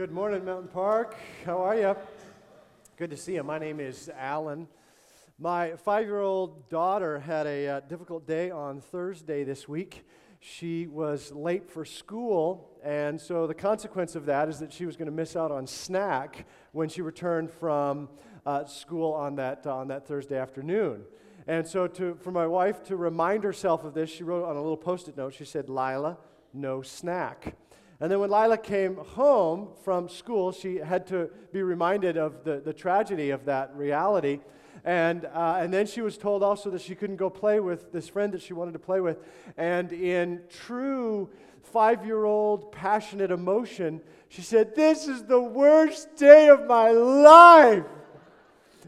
Good morning, Mountain Park. How are you? Good to see you. My name is Alan. My five year old daughter had a uh, difficult day on Thursday this week. She was late for school, and so the consequence of that is that she was going to miss out on snack when she returned from uh, school on that, uh, on that Thursday afternoon. And so, to, for my wife to remind herself of this, she wrote on a little post it note, she said, Lila, no snack. And then when Lila came home from school, she had to be reminded of the, the tragedy of that reality. And, uh, and then she was told also that she couldn't go play with this friend that she wanted to play with. And in true five year old passionate emotion, she said, This is the worst day of my life.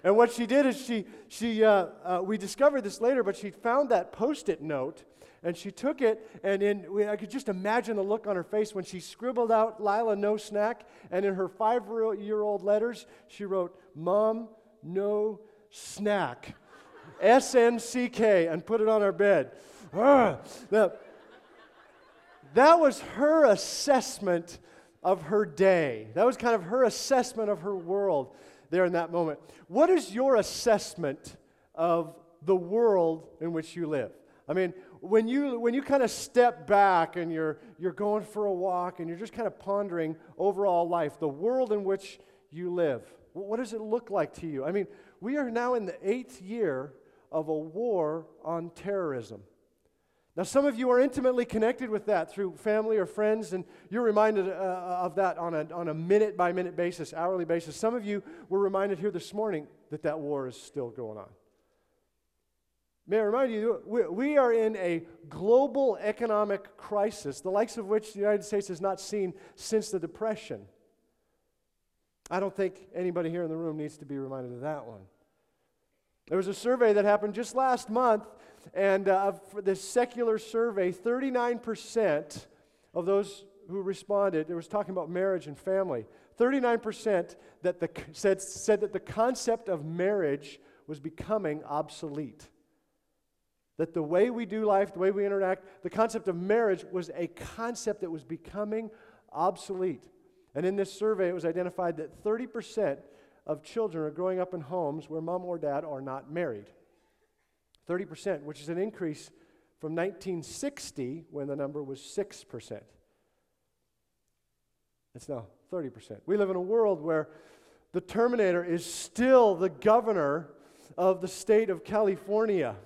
And what she did is she, she uh, uh, we discovered this later, but she found that post it note and she took it, and in, I could just imagine the look on her face when she scribbled out Lila, no snack. And in her five year old letters, she wrote, Mom, no snack. S N C K, and put it on our bed. Ah, now, that was her assessment of her day. That was kind of her assessment of her world there in that moment. What is your assessment of the world in which you live? I mean, when you, when you kind of step back and you're, you're going for a walk and you're just kind of pondering overall life, the world in which you live, what does it look like to you? I mean, we are now in the eighth year of a war on terrorism. Now, some of you are intimately connected with that through family or friends, and you're reminded uh, of that on a, on a minute by minute basis, hourly basis. Some of you were reminded here this morning that that war is still going on. May I remind you, we, are in a global economic crisis, the likes of which the United States has not seen since the Depression. I don't think anybody here in the room needs to be reminded of that one. There was a survey that happened just last month, and uh, for this secular survey, 39% of those who responded, it was talking about marriage and family, 39% that the, said, said that the concept of marriage was becoming obsolete. That the way we do life, the way we interact, the concept of marriage was a concept that was becoming obsolete. And in this survey, it was identified that 30% of children are growing up in homes where mom or dad are not married. 30%, which is an increase from 1960 when the number was 6%. It's now 30%. We live in a world where the Terminator is still the governor of the state of California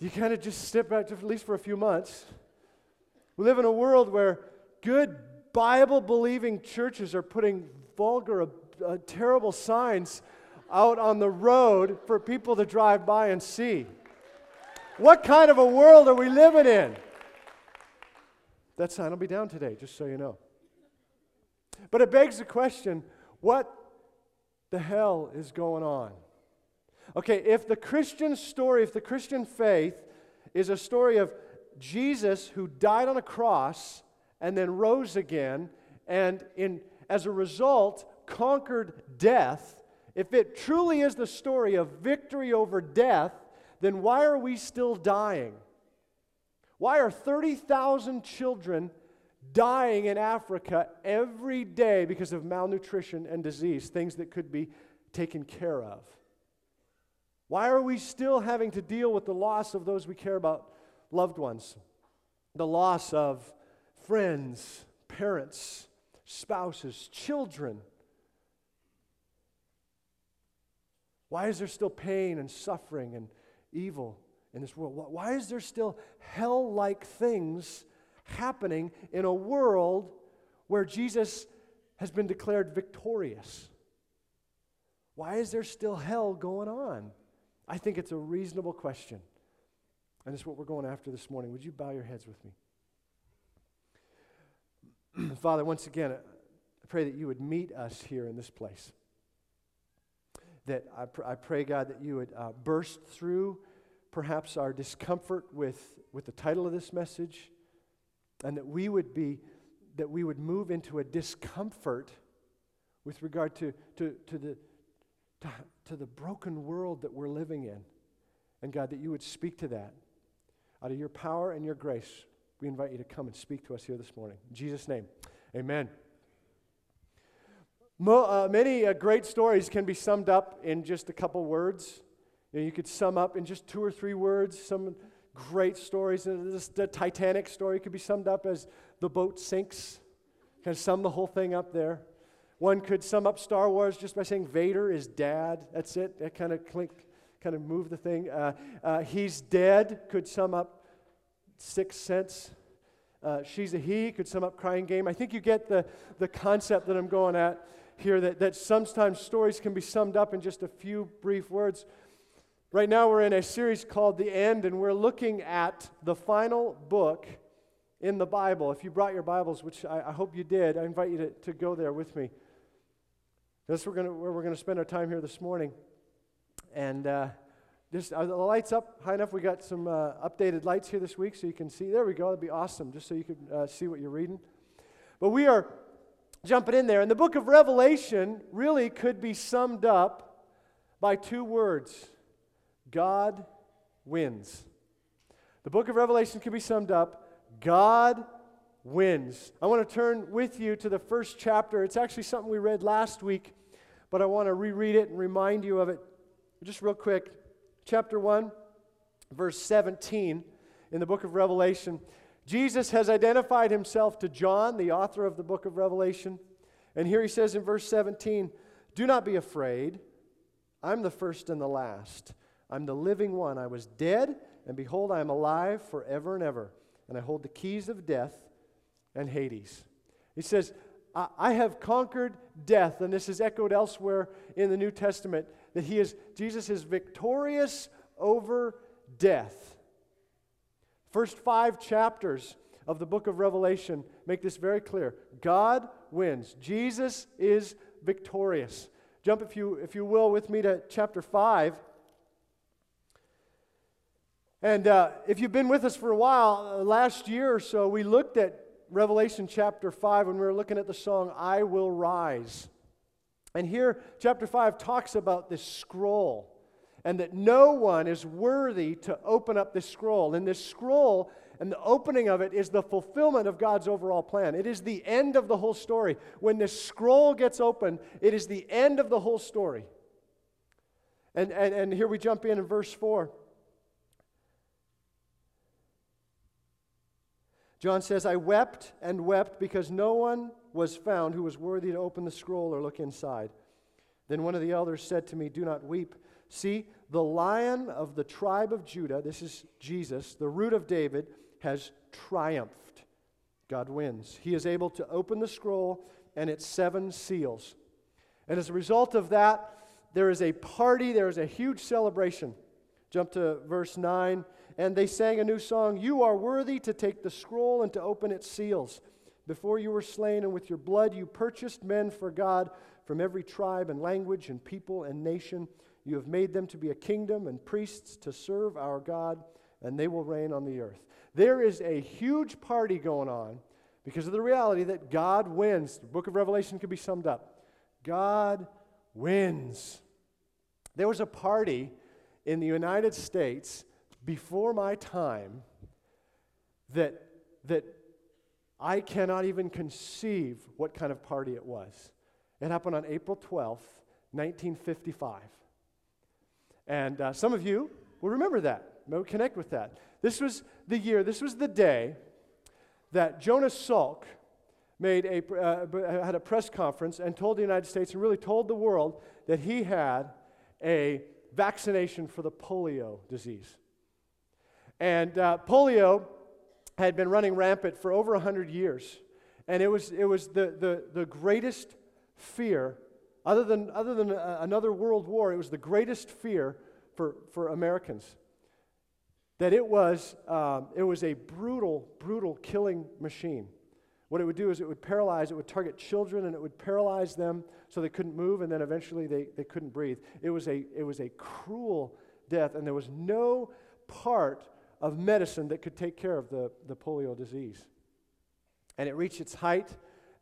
you kind of just step back, at least for a few months. We live in a world where good Bible believing churches are putting vulgar, uh, uh, terrible signs out on the road for people to drive by and see. What kind of a world are we living in? That sign will be down today, just so you know. But it begs the question what the hell is going on? Okay, if the Christian story, if the Christian faith is a story of Jesus who died on a cross and then rose again, and in, as a result conquered death, if it truly is the story of victory over death, then why are we still dying? Why are 30,000 children dying in Africa every day because of malnutrition and disease, things that could be taken care of? Why are we still having to deal with the loss of those we care about, loved ones? The loss of friends, parents, spouses, children. Why is there still pain and suffering and evil in this world? Why is there still hell like things happening in a world where Jesus has been declared victorious? Why is there still hell going on? I think it's a reasonable question. And it's what we're going after this morning. Would you bow your heads with me? Father, once again, I pray that you would meet us here in this place. That I, pr- I pray, God, that you would uh, burst through perhaps our discomfort with, with the title of this message, and that we would be, that we would move into a discomfort with regard to, to, to the to, to the broken world that we're living in. And God, that you would speak to that. Out of your power and your grace, we invite you to come and speak to us here this morning. In Jesus' name, amen. Mo, uh, many uh, great stories can be summed up in just a couple words. You, know, you could sum up in just two or three words some great stories. The Titanic story could be summed up as the boat sinks. Of sum the whole thing up there. One could sum up Star Wars just by saying Vader is dad. That's it. That kind of clink, kind of move the thing. Uh, uh, he's dead could sum up Sixth Sense. Uh, she's a he could sum up Crying Game. I think you get the, the concept that I'm going at here that, that sometimes stories can be summed up in just a few brief words. Right now, we're in a series called The End, and we're looking at the final book in the Bible. If you brought your Bibles, which I, I hope you did, I invite you to, to go there with me. We're gonna, where we're going to spend our time here this morning. And uh, just are the lights up high enough? We got some uh, updated lights here this week so you can see. There we go. That'd be awesome, just so you could uh, see what you're reading. But we are jumping in there. And the book of Revelation really could be summed up by two words God wins. The book of Revelation can be summed up God wins. I want to turn with you to the first chapter. It's actually something we read last week, but I want to reread it and remind you of it just real quick. Chapter 1, verse 17 in the book of Revelation. Jesus has identified himself to John, the author of the book of Revelation. And here he says in verse 17, Do not be afraid. I'm the first and the last. I'm the living one. I was dead, and behold, I am alive forever and ever. And I hold the keys of death and Hades. He says, I have conquered death. And this is echoed elsewhere in the New Testament that he is, Jesus is victorious over death. First five chapters of the book of Revelation make this very clear. God wins. Jesus is victorious. Jump, if you, if you will, with me to chapter 5. And uh, if you've been with us for a while, uh, last year or so, we looked at Revelation chapter 5 when we were looking at the song, I Will Rise. And here, chapter 5 talks about this scroll and that no one is worthy to open up this scroll. And this scroll and the opening of it is the fulfillment of God's overall plan. It is the end of the whole story. When this scroll gets open, it is the end of the whole story. And, and, and here we jump in in verse 4. John says, I wept and wept because no one was found who was worthy to open the scroll or look inside. Then one of the elders said to me, Do not weep. See, the lion of the tribe of Judah, this is Jesus, the root of David, has triumphed. God wins. He is able to open the scroll and its seven seals. And as a result of that, there is a party, there is a huge celebration. Jump to verse 9 and they sang a new song You are worthy to take the scroll and to open its seals. Before you were slain, and with your blood you purchased men for God from every tribe and language and people and nation. You have made them to be a kingdom and priests to serve our God, and they will reign on the earth. There is a huge party going on because of the reality that God wins. The book of Revelation can be summed up God wins. There was a party in the United States before my time that, that I cannot even conceive what kind of party it was. It happened on April 12th, 1955. And uh, some of you will remember that, will connect with that. This was the year, this was the day that Jonas Salk made a, uh, had a press conference and told the United States and really told the world that he had a vaccination for the polio disease. And uh, polio had been running rampant for over 100 years. And it was, it was the, the, the greatest fear, other than, other than a, another world war, it was the greatest fear for, for Americans. That it was, um, it was a brutal, brutal killing machine. What it would do is it would paralyze, it would target children and it would paralyze them so they couldn't move and then eventually they, they couldn't breathe. It was, a, it was a cruel death and there was no part of medicine that could take care of the, the polio disease. And it reached its height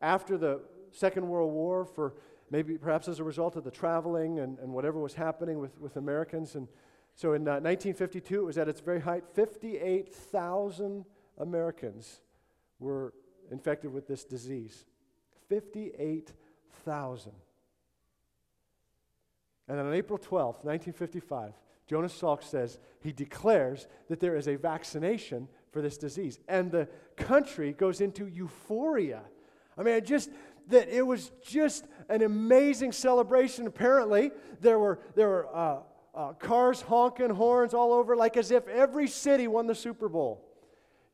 after the Second World War for maybe perhaps as a result of the traveling and, and whatever was happening with, with Americans. And so in uh, 1952, it was at its very height. 58,000 Americans were infected with this disease. 58,000. And on April 12th, 1955, Jonas Salk says he declares that there is a vaccination for this disease. And the country goes into euphoria. I mean, just that it was just an amazing celebration. Apparently, there were, there were uh, uh, cars honking horns all over, like as if every city won the Super Bowl.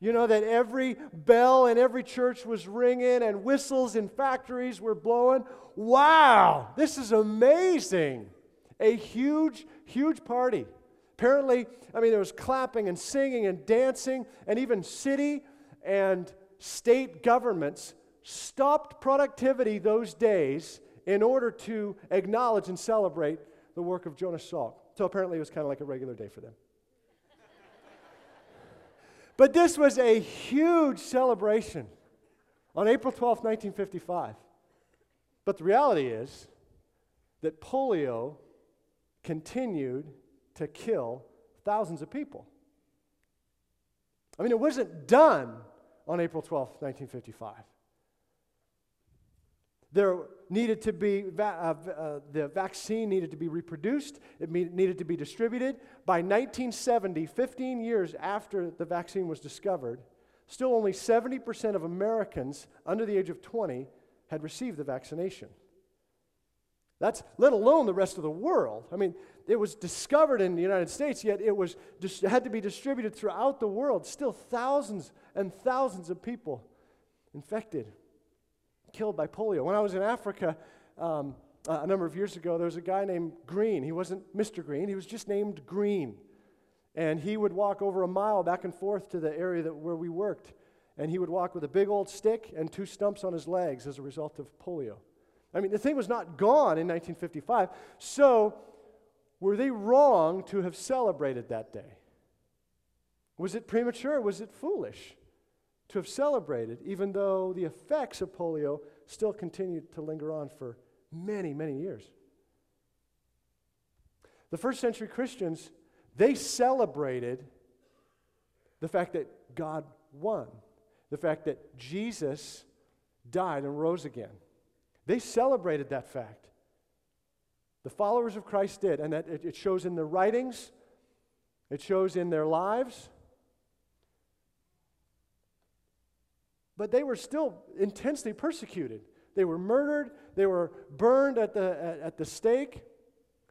You know, that every bell in every church was ringing and whistles in factories were blowing. Wow, this is amazing. A huge, huge party. Apparently, I mean, there was clapping and singing and dancing, and even city and state governments stopped productivity those days in order to acknowledge and celebrate the work of Jonas Salk. So apparently, it was kind of like a regular day for them. But this was a huge celebration on April 12, 1955. But the reality is that polio continued to kill thousands of people. I mean, it wasn't done on April 12, 1955. There needed to be, va- uh, uh, the vaccine needed to be reproduced, it me- needed to be distributed. By 1970, 15 years after the vaccine was discovered, still only 70% of Americans under the age of 20 had received the vaccination. That's let alone the rest of the world. I mean, it was discovered in the United States, yet it was just, had to be distributed throughout the world. Still, thousands and thousands of people infected, killed by polio. When I was in Africa um, a number of years ago, there was a guy named Green. He wasn't Mr. Green, he was just named Green. And he would walk over a mile back and forth to the area that, where we worked. And he would walk with a big old stick and two stumps on his legs as a result of polio. I mean, the thing was not gone in 1955. So, were they wrong to have celebrated that day? Was it premature? Was it foolish to have celebrated, even though the effects of polio still continued to linger on for many, many years? The first century Christians, they celebrated the fact that God won, the fact that Jesus died and rose again. They celebrated that fact. The followers of Christ did, and that it shows in their writings, it shows in their lives. But they were still intensely persecuted. They were murdered, they were burned at the, at, at the stake,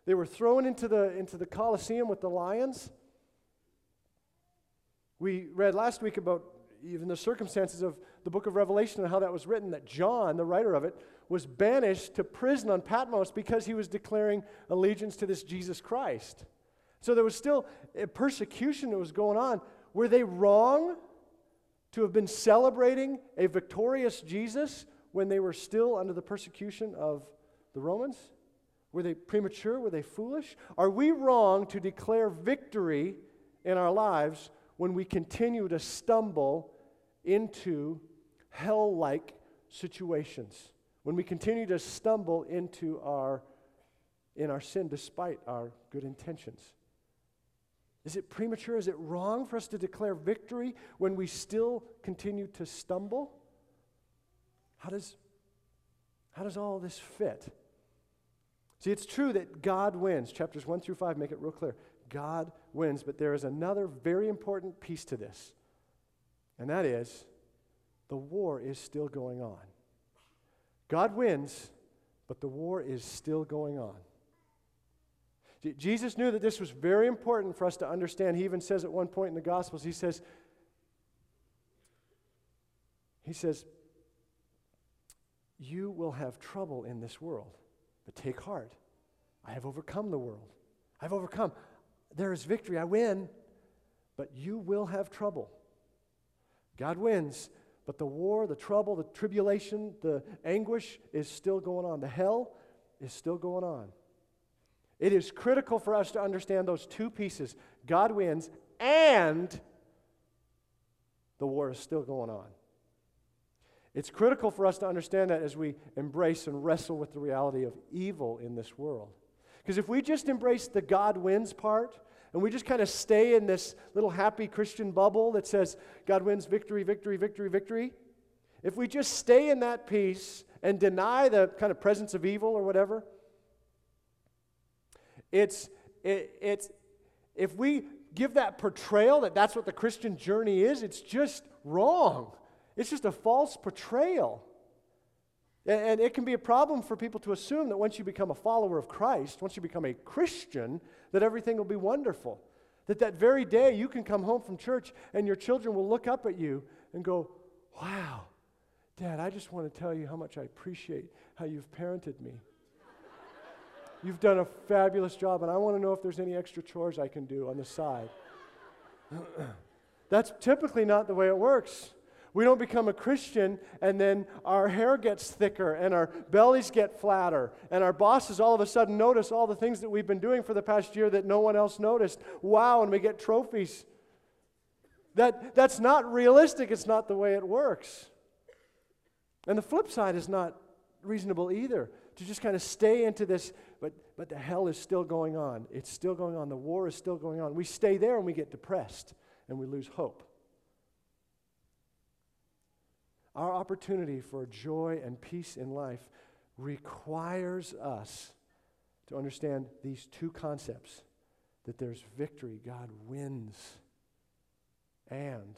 they were thrown into the, into the Colosseum with the lions. We read last week about even the circumstances of the book of Revelation and how that was written, that John, the writer of it, was banished to prison on Patmos because he was declaring allegiance to this Jesus Christ. So there was still persecution that was going on. Were they wrong to have been celebrating a victorious Jesus when they were still under the persecution of the Romans? Were they premature? Were they foolish? Are we wrong to declare victory in our lives when we continue to stumble into hell like situations? when we continue to stumble into our in our sin despite our good intentions. Is it premature? Is it wrong for us to declare victory when we still continue to stumble? How does, how does all this fit? See, it's true that God wins. Chapters 1 through 5 make it real clear. God wins, but there is another very important piece to this, and that is the war is still going on. God wins, but the war is still going on. Jesus knew that this was very important for us to understand. He even says at one point in the Gospels, he says, he says, You will have trouble in this world, but take heart. I have overcome the world. I've overcome. There is victory. I win, but you will have trouble. God wins, but the war, the trouble, the tribulation, the anguish is still going on. The hell is still going on. It is critical for us to understand those two pieces God wins and the war is still going on. It's critical for us to understand that as we embrace and wrestle with the reality of evil in this world. Because if we just embrace the God wins part, and we just kind of stay in this little happy Christian bubble that says God wins victory, victory, victory, victory, if we just stay in that peace and deny the kind of presence of evil or whatever, It's, it, it's, if we give that portrayal that that's what the Christian journey is, it's just wrong. It's just a false portrayal. And, and it can be a problem for people to assume that once you become a follower of Christ, once you become a Christian, that everything will be wonderful. That that very day you can come home from church and your children will look up at you and go, Wow, Dad, I just want to tell you how much I appreciate how you've parented me. You've done a fabulous job, and I want to know if there's any extra chores I can do on the side. That's typically not the way it works. We don't become a Christian and then our hair gets thicker and our bellies get flatter and our bosses all of a sudden notice all the things that we've been doing for the past year that no one else noticed. Wow, and we get trophies. That, that's not realistic. It's not the way it works. And the flip side is not reasonable either to just kind of stay into this, but, but the hell is still going on. It's still going on. The war is still going on. We stay there and we get depressed and we lose hope. Our opportunity for joy and peace in life requires us to understand these two concepts that there's victory, God wins, and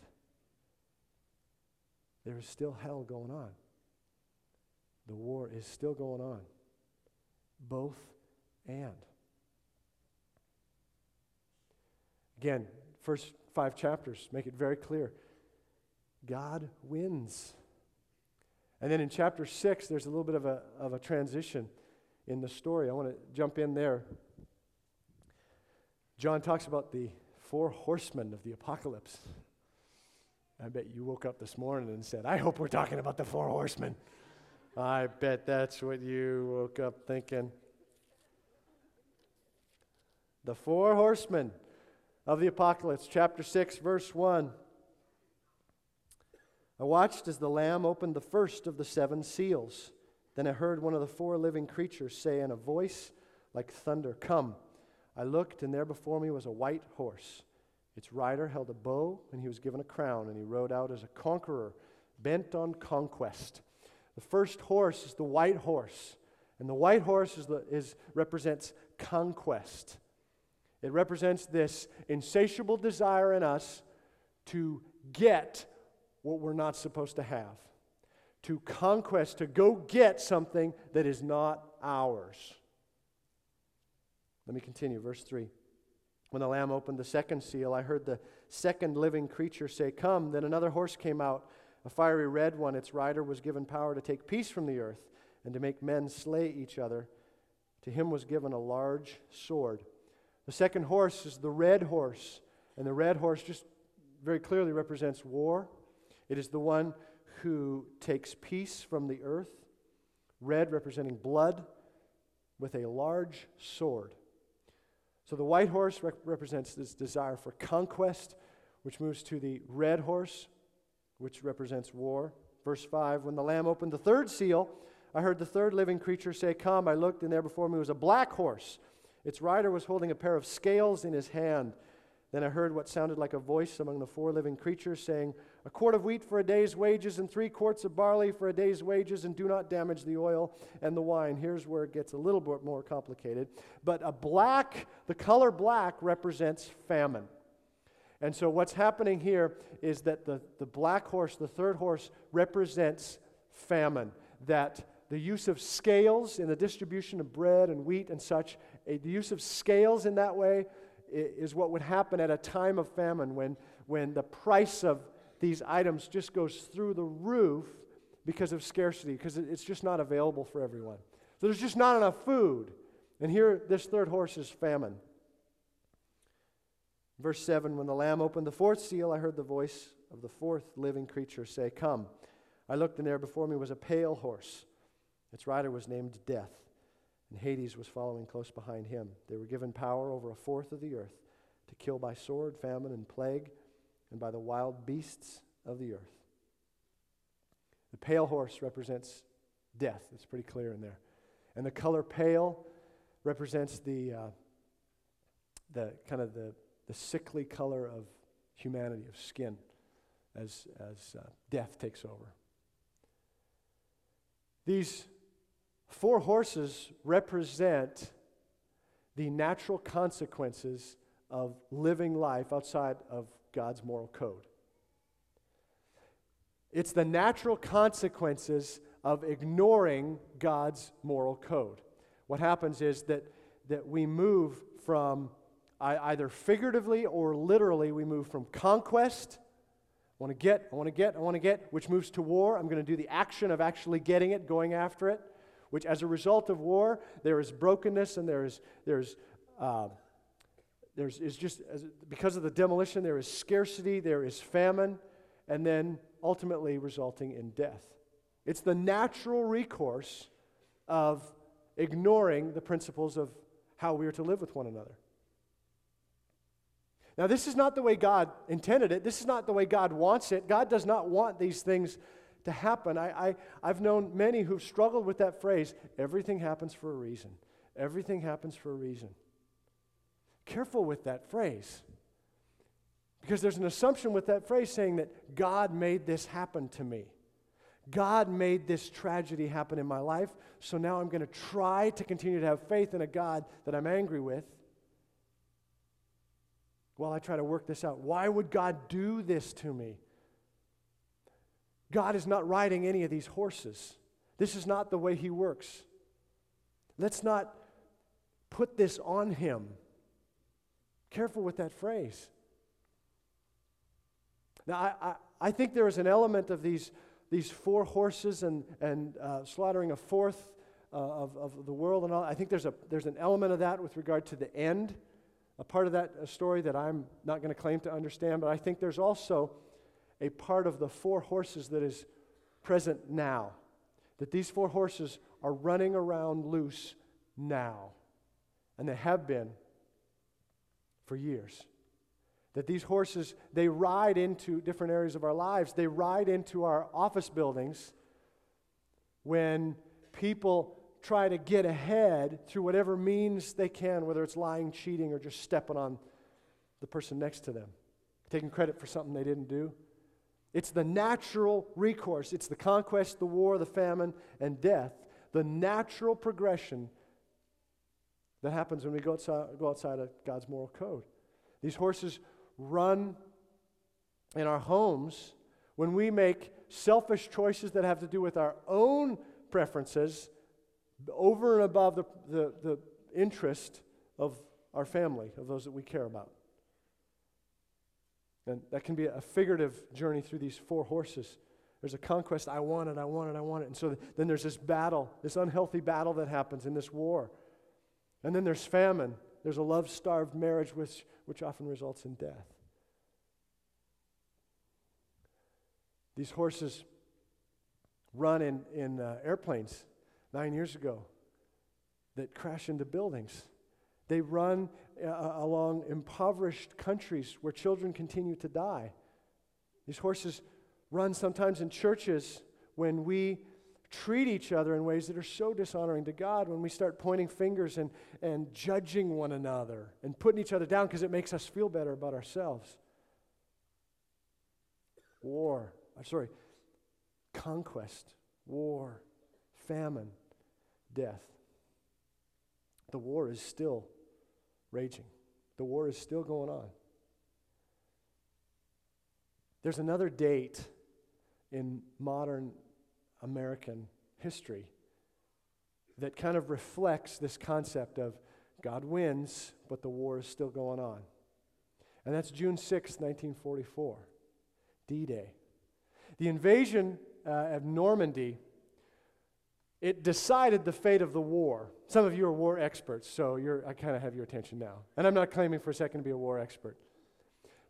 there is still hell going on. The war is still going on. Both and. Again, first five chapters make it very clear God wins. And then in chapter 6, there's a little bit of a, of a transition in the story. I want to jump in there. John talks about the four horsemen of the apocalypse. I bet you woke up this morning and said, I hope we're talking about the four horsemen. I bet that's what you woke up thinking. The four horsemen of the apocalypse, chapter 6, verse 1. I watched as the Lamb opened the first of the seven seals. Then I heard one of the four living creatures say in a voice like thunder, Come. I looked, and there before me was a white horse. Its rider held a bow, and he was given a crown, and he rode out as a conqueror, bent on conquest. The first horse is the white horse, and the white horse is the, is, represents conquest. It represents this insatiable desire in us to get what we're not supposed to have, to conquest, to go get something that is not ours. Let me continue, verse 3. When the Lamb opened the second seal, I heard the second living creature say, Come. Then another horse came out, a fiery red one. Its rider was given power to take peace from the earth and to make men slay each other. To him was given a large sword. The second horse is the red horse, and the red horse just very clearly represents war it is the one who takes peace from the earth, red representing blood, with a large sword. So the white horse rep- represents this desire for conquest, which moves to the red horse, which represents war. Verse 5 When the Lamb opened the third seal, I heard the third living creature say, Come. I looked, and there before me was a black horse. Its rider was holding a pair of scales in his hand. Then I heard what sounded like a voice among the four living creatures saying, A quart of wheat for a day's wages, and three quarts of barley for a day's wages, and do not damage the oil and the wine. Here's where it gets a little bit more complicated. But a black, the color black represents famine. And so what's happening here is that the, the black horse, the third horse, represents famine. That the use of scales in the distribution of bread and wheat and such, the use of scales in that way is what would happen at a time of famine when, when the price of these items just goes through the roof because of scarcity, because it's just not available for everyone. So there's just not enough food. And here, this third horse is famine. Verse 7 When the Lamb opened the fourth seal, I heard the voice of the fourth living creature say, Come. I looked, and there before me was a pale horse. Its rider was named Death and Hades was following close behind him. They were given power over a fourth of the earth to kill by sword, famine, and plague, and by the wild beasts of the earth. The pale horse represents death. It's pretty clear in there. And the color pale represents the, uh, the kind of the, the sickly color of humanity, of skin, as, as uh, death takes over. These Four horses represent the natural consequences of living life outside of God's moral code. It's the natural consequences of ignoring God's moral code. What happens is that, that we move from either figuratively or literally, we move from conquest. I want to get, I want to get, I want to get, which moves to war. I'm going to do the action of actually getting it, going after it, which as a result of war, there is brokenness and there is, there's, uh, there's is just, because of the demolition, there is scarcity, there is famine, and then ultimately resulting in death. It's the natural recourse of ignoring the principles of how we are to live with one another. Now, this is not the way God intended it. This is not the way God wants it. God does not want these things to happen. I, I, have known many who've struggled with that phrase everything happens for a reason. Everything happens for a reason. Careful with that phrase. Because there's an assumption with that phrase saying that God made this happen to me. God made this tragedy happen in my life, so now I'm going to try to continue to have faith in a God that I'm angry with while I try to work this out. Why would God do this to me? God is not riding any of these horses. This is not the way He works. Let's not put this on Him. Careful with that phrase. Now, I, I, I think there is an element of these, these four horses and, and uh, slaughtering a fourth uh, of, of the world and all. I think there's, a, there's an element of that with regard to the end a part of that story that I'm not going to claim to understand, but I think there's also a part of the four horses that is present now. That these four horses are running around loose now. And they have been for years. That these horses, they ride into different areas of our lives. They ride into our office buildings when people try to get ahead through whatever means they can, whether it's lying, cheating, or just stepping on the person next to them, taking credit for something they didn't do. It's the natural recourse. It's the conquest, the war, the famine, and death. The natural progression that happens when we go outside, go outside of God's moral code. These horses run in our homes when we make selfish choices that have to do with our own preferences over and above the, the, the interest of our family, of those that we care about. And that can be a figurative journey through these four horses. There's a conquest, I want it, I want it, I want it. And so then there's this battle, this unhealthy battle that happens in this war. And then there's famine. There's a love starved marriage, which, which often results in death. These horses run in, in uh, airplanes nine years ago that crash into buildings. They run uh, uh, along impoverished countries where children continue to die. These horses run sometimes in churches when we treat each other in ways that are so dishonoring to God, when we start pointing fingers and, and judging one another and putting each other down because it makes us feel better about ourselves. War, I'm sorry, conquest, war, famine, death. The war is still raging, the war is still going on. There's another date in modern American history that kind of reflects this concept of God wins, but the war is still going on. And that's June 6, 1944, D Day. The invasion uh, of Normandy it decided the fate of the war. Some of you are war experts, so I kind of have your attention now. And I'm not claiming for a second to be a war expert.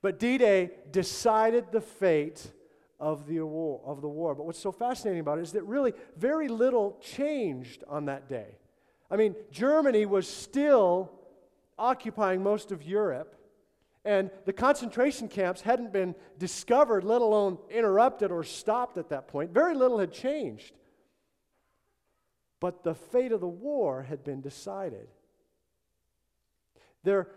But D Day decided the fate of the, war, of the war. But what's so fascinating about it is that really very little changed on that day. I mean, Germany was still occupying most of Europe, and the concentration camps hadn't been discovered, let alone interrupted or stopped at that point. Very little had changed. But the fate of the war had been decided. There,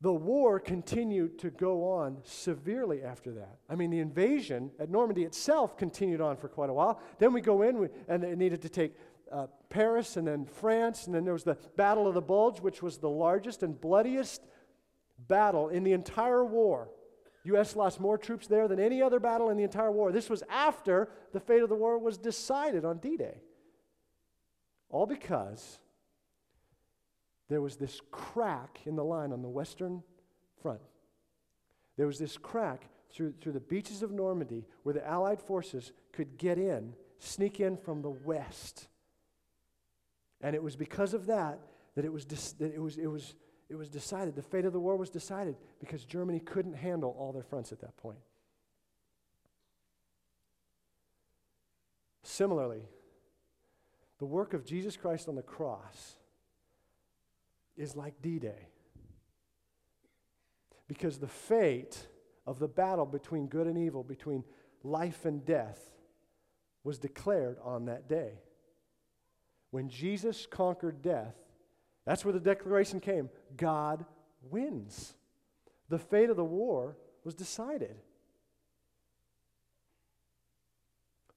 the war continued to go on severely after that. I mean, the invasion at Normandy itself continued on for quite a while. Then we go in, we, and it needed to take uh, Paris and then France, and then there was the Battle of the Bulge, which was the largest and bloodiest battle in the entire war. U.S. lost more troops there than any other battle in the entire war. This was after the fate of the war was decided on D Day. All because there was this crack in the line on the western front. There was this crack through, through the beaches of Normandy where the Allied forces could get in, sneak in from the west. And it was because of that that it was, dis- that it was, it was, it was decided, the fate of the war was decided because Germany couldn't handle all their fronts at that point. Similarly, the work of Jesus Christ on the cross is like D Day. Because the fate of the battle between good and evil, between life and death, was declared on that day. When Jesus conquered death, that's where the declaration came God wins. The fate of the war was decided.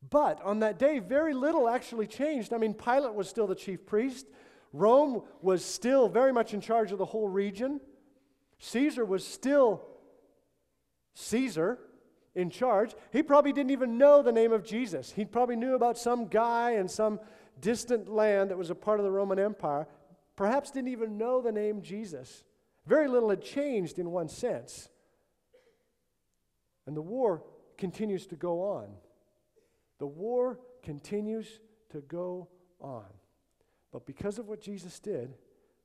But on that day, very little actually changed. I mean, Pilate was still the chief priest. Rome was still very much in charge of the whole region. Caesar was still Caesar in charge. He probably didn't even know the name of Jesus. He probably knew about some guy in some distant land that was a part of the Roman Empire. Perhaps didn't even know the name Jesus. Very little had changed in one sense. And the war continues to go on. The war continues to go on. But because of what Jesus did,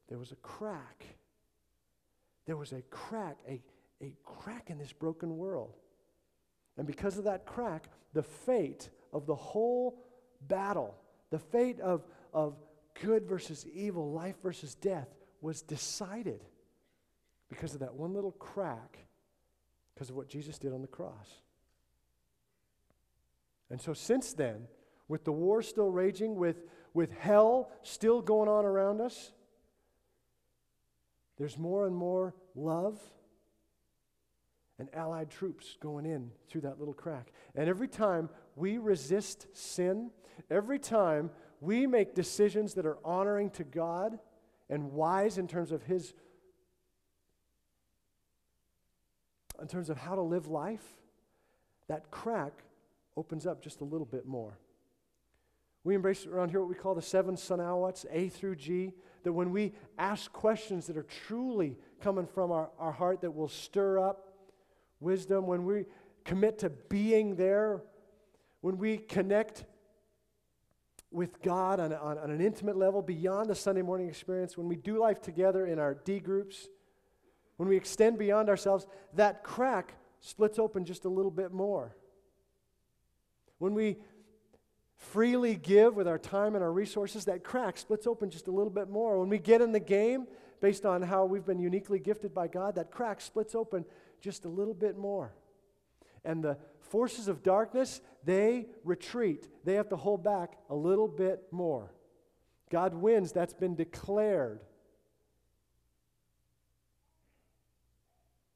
there was a crack. There was a crack, a, a crack in this broken world. And because of that crack, the fate of the whole battle, the fate of, of good versus evil, life versus death, was decided because of that one little crack, because of what Jesus did on the cross. And so, since then, with the war still raging, with, with hell still going on around us, there's more and more love and allied troops going in through that little crack. And every time we resist sin, every time we make decisions that are honoring to God and wise in terms of His, in terms of how to live life, that crack opens up just a little bit more. We embrace around here what we call the seven sonawats, A through G, that when we ask questions that are truly coming from our, our heart that will stir up wisdom, when we commit to being there, when we connect with God on, on, on, an intimate level beyond the Sunday morning experience, when we do life together in our D groups, when we extend beyond ourselves, that crack splits open just a little bit more. When we freely give with our time and our resources, that crack splits open just a little bit more. When we get in the game based on how we've been uniquely gifted by God, that crack splits open just a little bit more. And the forces of darkness, they retreat. They have to hold back a little bit more. God wins, that's been declared.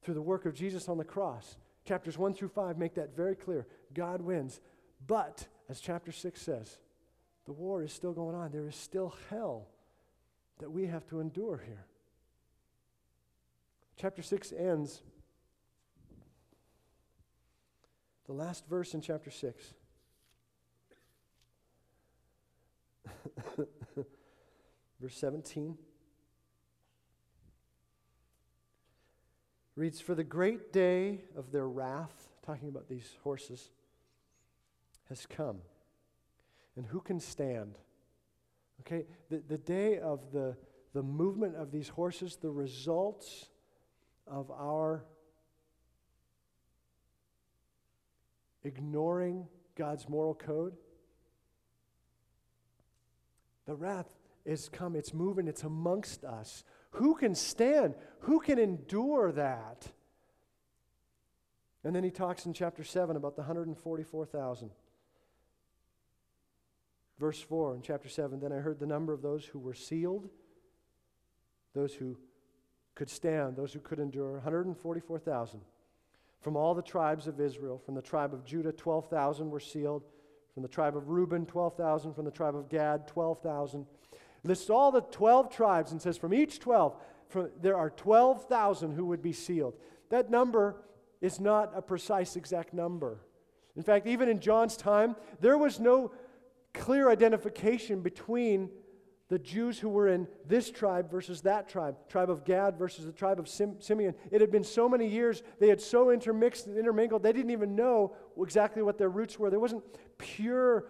Through the work of Jesus on the cross. Chapters 1 through 5 make that very clear. God wins. But, as chapter 6 says, the war is still going on. There is still hell that we have to endure here. Chapter 6 ends The last verse in chapter 6. Verse 17 reads For the great day of their wrath, talking about these horses, has come. And who can stand? Okay, the, the day of the, the movement of these horses, the results of our ignoring God's moral code. The wrath is come, it's moving, it's amongst us. Who can stand? Who can endure that? And then he talks in chapter 7 about the 144,000. Verse 4 in chapter 7 Then I heard the number of those who were sealed, those who could stand, those who could endure 144,000. From all the tribes of Israel, from the tribe of Judah, 12,000 were sealed. From the tribe of Reuben, 12,000. From the tribe of Gad, 12,000. Lists all the 12 tribes and says, from each 12, from, there are 12,000 who would be sealed. That number is not a precise exact number. In fact, even in John's time, there was no clear identification between the Jews who were in this tribe versus that tribe, tribe of Gad versus the tribe of Sim- Simeon. It had been so many years, they had so intermixed and intermingled, they didn't even know exactly what their roots were. There wasn't pure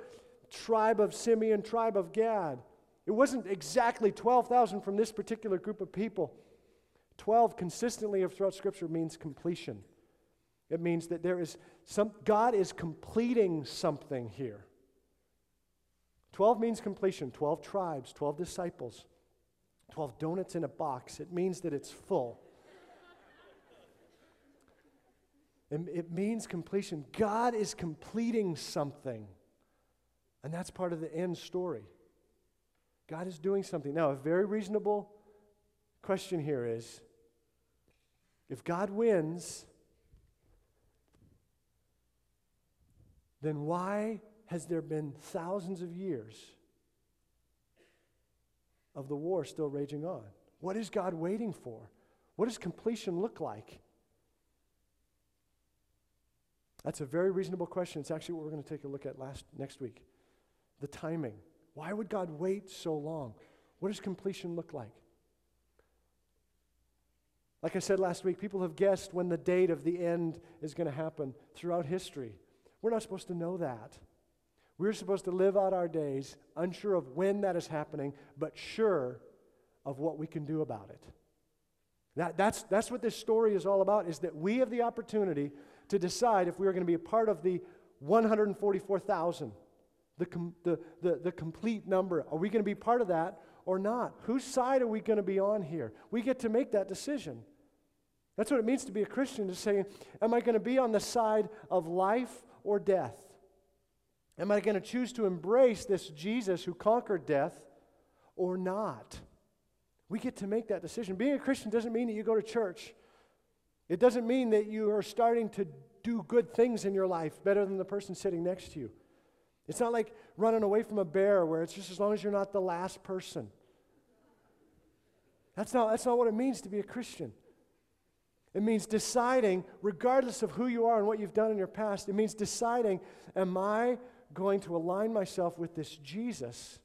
tribe of Simeon, tribe of Gad. It wasn't exactly 12,000 from this particular group of people. 12 consistently throughout Scripture means completion. It means that there is some, God is completing something here. 12 means completion 12 tribes, 12 disciples, 12 donuts in a box. It means that it's full. it, means completion. God is completing something. And that's part of the end story. God is doing something. Now, a very reasonable question here is if God wins, then why has there been thousands of years of the war still raging on? What is God waiting for? What does completion look like? That's a very reasonable question. It's actually what we're going to take a look at last next week. The timing. Why would God wait so long? What does completion look like? Like I said last week, people have guessed when the date of the end is going to happen throughout history. We're not supposed to know that. We're supposed to live out our days unsure of when that is happening, but sure of what we can do about it. That, that's, that's what this story is all about, is that we have the opportunity to decide if we are going to be a part of the 144,000, the, com, the, the, the complete number. Are we going to be part of that or not? Whose side are we going to be on here? We get to make that decision. That's what it means to be a Christian, to say, am I going to be on the side of life or death? Am I going to choose to embrace this Jesus who conquered death or not? We get to make that decision. Being a Christian doesn't mean that you go to church. It doesn't mean that you are starting to do good things in your life better than the person sitting next to you. It's not like running away from a bear where it's just as long as you're not the last person. That's not, that's not what it means to be a Christian. It means deciding, regardless of who you are and what you've done in your past, it means deciding, am I going to align myself with this Jesus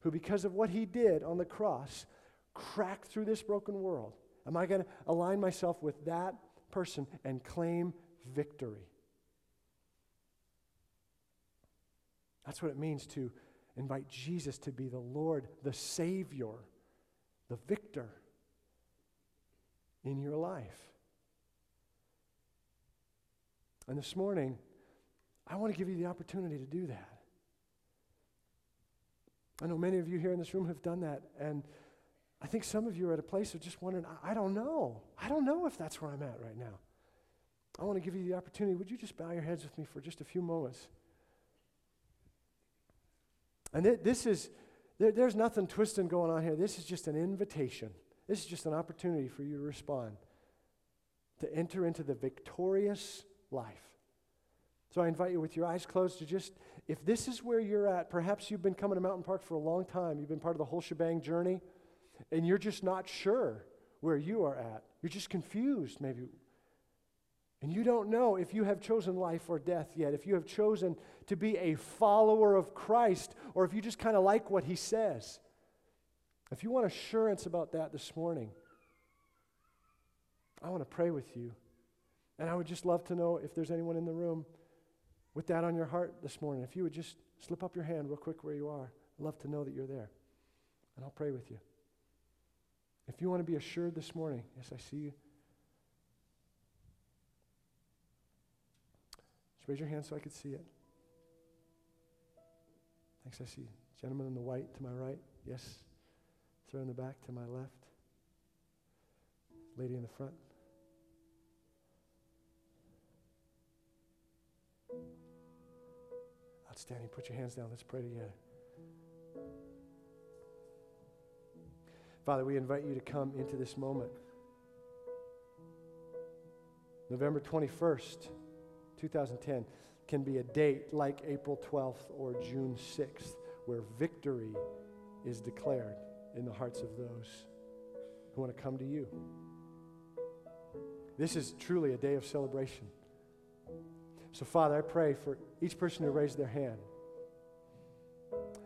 who, because of what he did on the cross, cracked through this broken world? Am I going to align myself with that person and claim victory? That's what it means to invite Jesus to be the Lord, the Savior, the victor in your life. And this morning, I want to give you the opportunity to do that. I know many of you here in this room have done that, and I think some of you are at a place of just wondering, I, I don't know. I don't know if that's where I'm at right now. I want to give you the opportunity. Would you just bow your heads with me for just a few moments? And th- this is, there, there's nothing twisting going on here. This is just an invitation. This is just an opportunity for you to respond, to enter into the victorious life. So I invite you with your eyes closed to just, if this is where you're at, perhaps you've been coming to Mountain Park for a long time, you've been part of the whole shebang journey, and you're just not sure where you are at. You're just confused, maybe. And you don't know if you have chosen life or death yet, if you have chosen to be a follower of Christ, or if you just kind of like what he says. If you want assurance about that this morning, I want to pray with you. And I would just love to know if there's anyone in the room with that on your heart this morning, if you would just slip up your hand real quick where you are, I'd love to know that you're there. And I'll pray with you. If you want to be assured this morning, yes, I see you. Just raise your hand so I could see it. Thanks, I see. Gentleman in the white to my right. Yes. Sir in the back to my left. Lady in the front. Outstanding. Put your hands down. Let's pray together. Father, we invite you to come into this moment. November 21st, 2010. can be a date like April 12th or June 6th where victory is declared in the hearts of those who want to come to you. This is truly a day of celebration. So, Father, I pray for each person who raised their hand.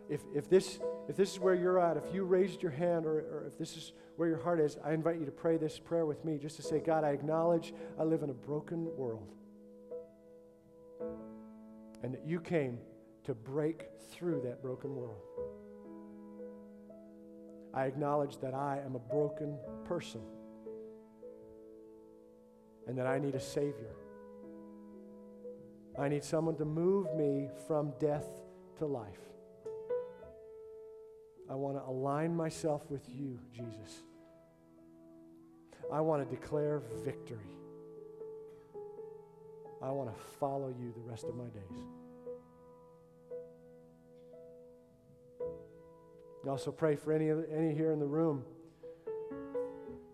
If, if, this, if this is where you're at, if you raised your hand, or, or if this is where your heart is, I invite you to pray this prayer with me just to say, God, I acknowledge I live in a broken world. And that you came to break through that broken world. I acknowledge that I am a broken person and that I need a Savior. I need someone to move me from death to life. I want to align myself with you, Jesus. I want to declare victory. I want to follow you the rest of my days. I also pray for any, any here in the room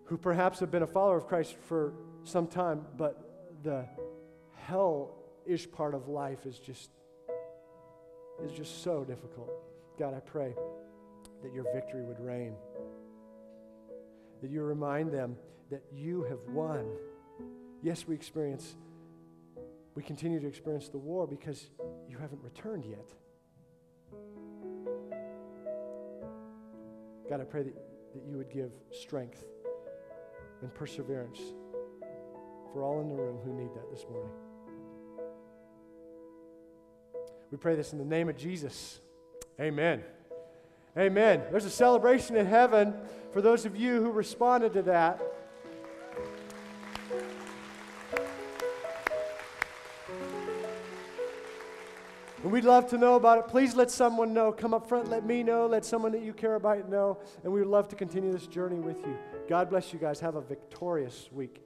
who perhaps have been a follower of Christ for some time, but the hell-ish part of life is just is just so difficult. God, I pray that your victory would reign. That you remind them that you have won. Yes, we experience, we continue to experience the war because you haven't returned yet. God, I pray that, that you would give strength and perseverance for all in the room who need that this morning. We pray this in the name of Jesus. Amen. Amen. There's a celebration in heaven for those of you who responded to that. And we'd love to know about it. Please let someone know. Come up front, let me know, let someone that you care about know, and we would love to continue this journey with you. God bless you guys. Have a victorious week.